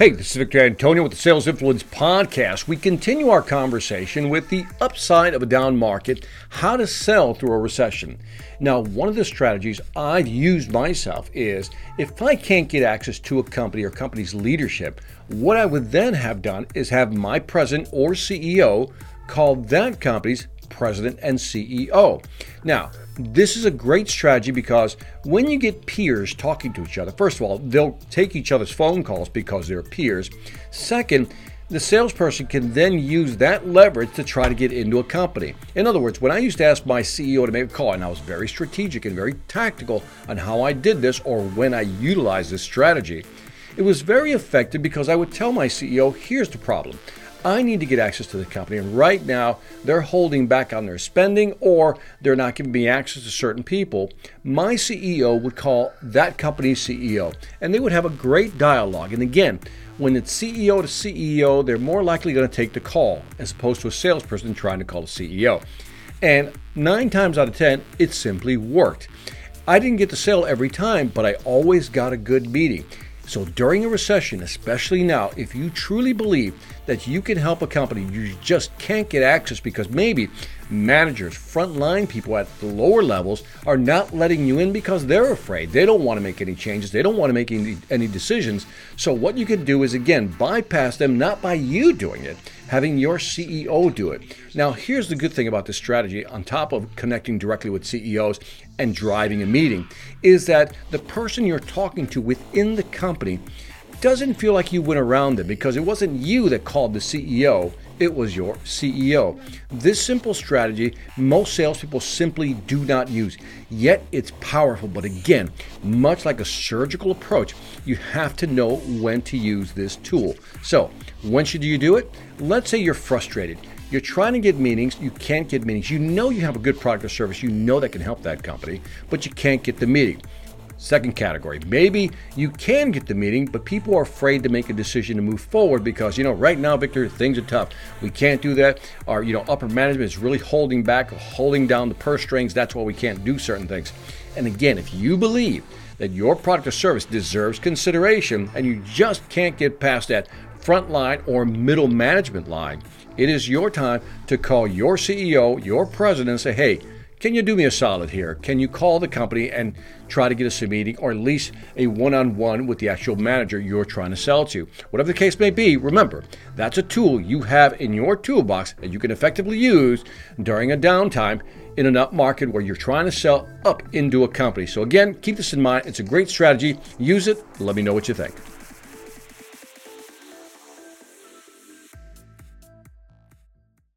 Hey, this is Victor Antonio with the Sales Influence Podcast. We continue our conversation with the upside of a down market, how to sell through a recession. Now, one of the strategies I've used myself is if I can't get access to a company or company's leadership, what I would then have done is have my president or CEO call that company's president and CEO. Now, this is a great strategy because when you get peers talking to each other, first of all, they'll take each other's phone calls because they're peers. Second, the salesperson can then use that leverage to try to get into a company. In other words, when I used to ask my CEO to make a call, and I was very strategic and very tactical on how I did this or when I utilized this strategy, it was very effective because I would tell my CEO, here's the problem. I need to get access to the company. And right now, they're holding back on their spending or they're not giving me access to certain people. My CEO would call that company's CEO and they would have a great dialogue. And again, when it's CEO to CEO, they're more likely going to take the call as opposed to a salesperson trying to call a CEO. And nine times out of 10, it simply worked. I didn't get the sale every time, but I always got a good meeting. So during a recession, especially now, if you truly believe that you can help a company, you just can't get access because maybe managers, frontline people at the lower levels are not letting you in because they're afraid. They don't want to make any changes. They don't want to make any, any decisions. So what you can do is again bypass them, not by you doing it, having your CEO do it. Now, here's the good thing about this strategy, on top of connecting directly with CEOs and driving a meeting, is that the person you're talking to within the company doesn't feel like you went around it because it wasn't you that called the CEO, it was your CEO. This simple strategy, most salespeople simply do not use, yet it's powerful. But again, much like a surgical approach, you have to know when to use this tool. So, when should you do it? Let's say you're frustrated. You're trying to get meetings, you can't get meetings. You know you have a good product or service, you know that can help that company, but you can't get the meeting. Second category, maybe you can get the meeting, but people are afraid to make a decision to move forward because, you know, right now, Victor, things are tough. We can't do that. Our, you know, upper management is really holding back, holding down the purse strings. That's why we can't do certain things. And again, if you believe that your product or service deserves consideration and you just can't get past that front line or middle management line, it is your time to call your CEO, your president, and say, hey, can you do me a solid here? Can you call the company and try to get us a meeting or at least a one on one with the actual manager you're trying to sell to? Whatever the case may be, remember, that's a tool you have in your toolbox that you can effectively use during a downtime in an up market where you're trying to sell up into a company. So, again, keep this in mind. It's a great strategy. Use it. Let me know what you think.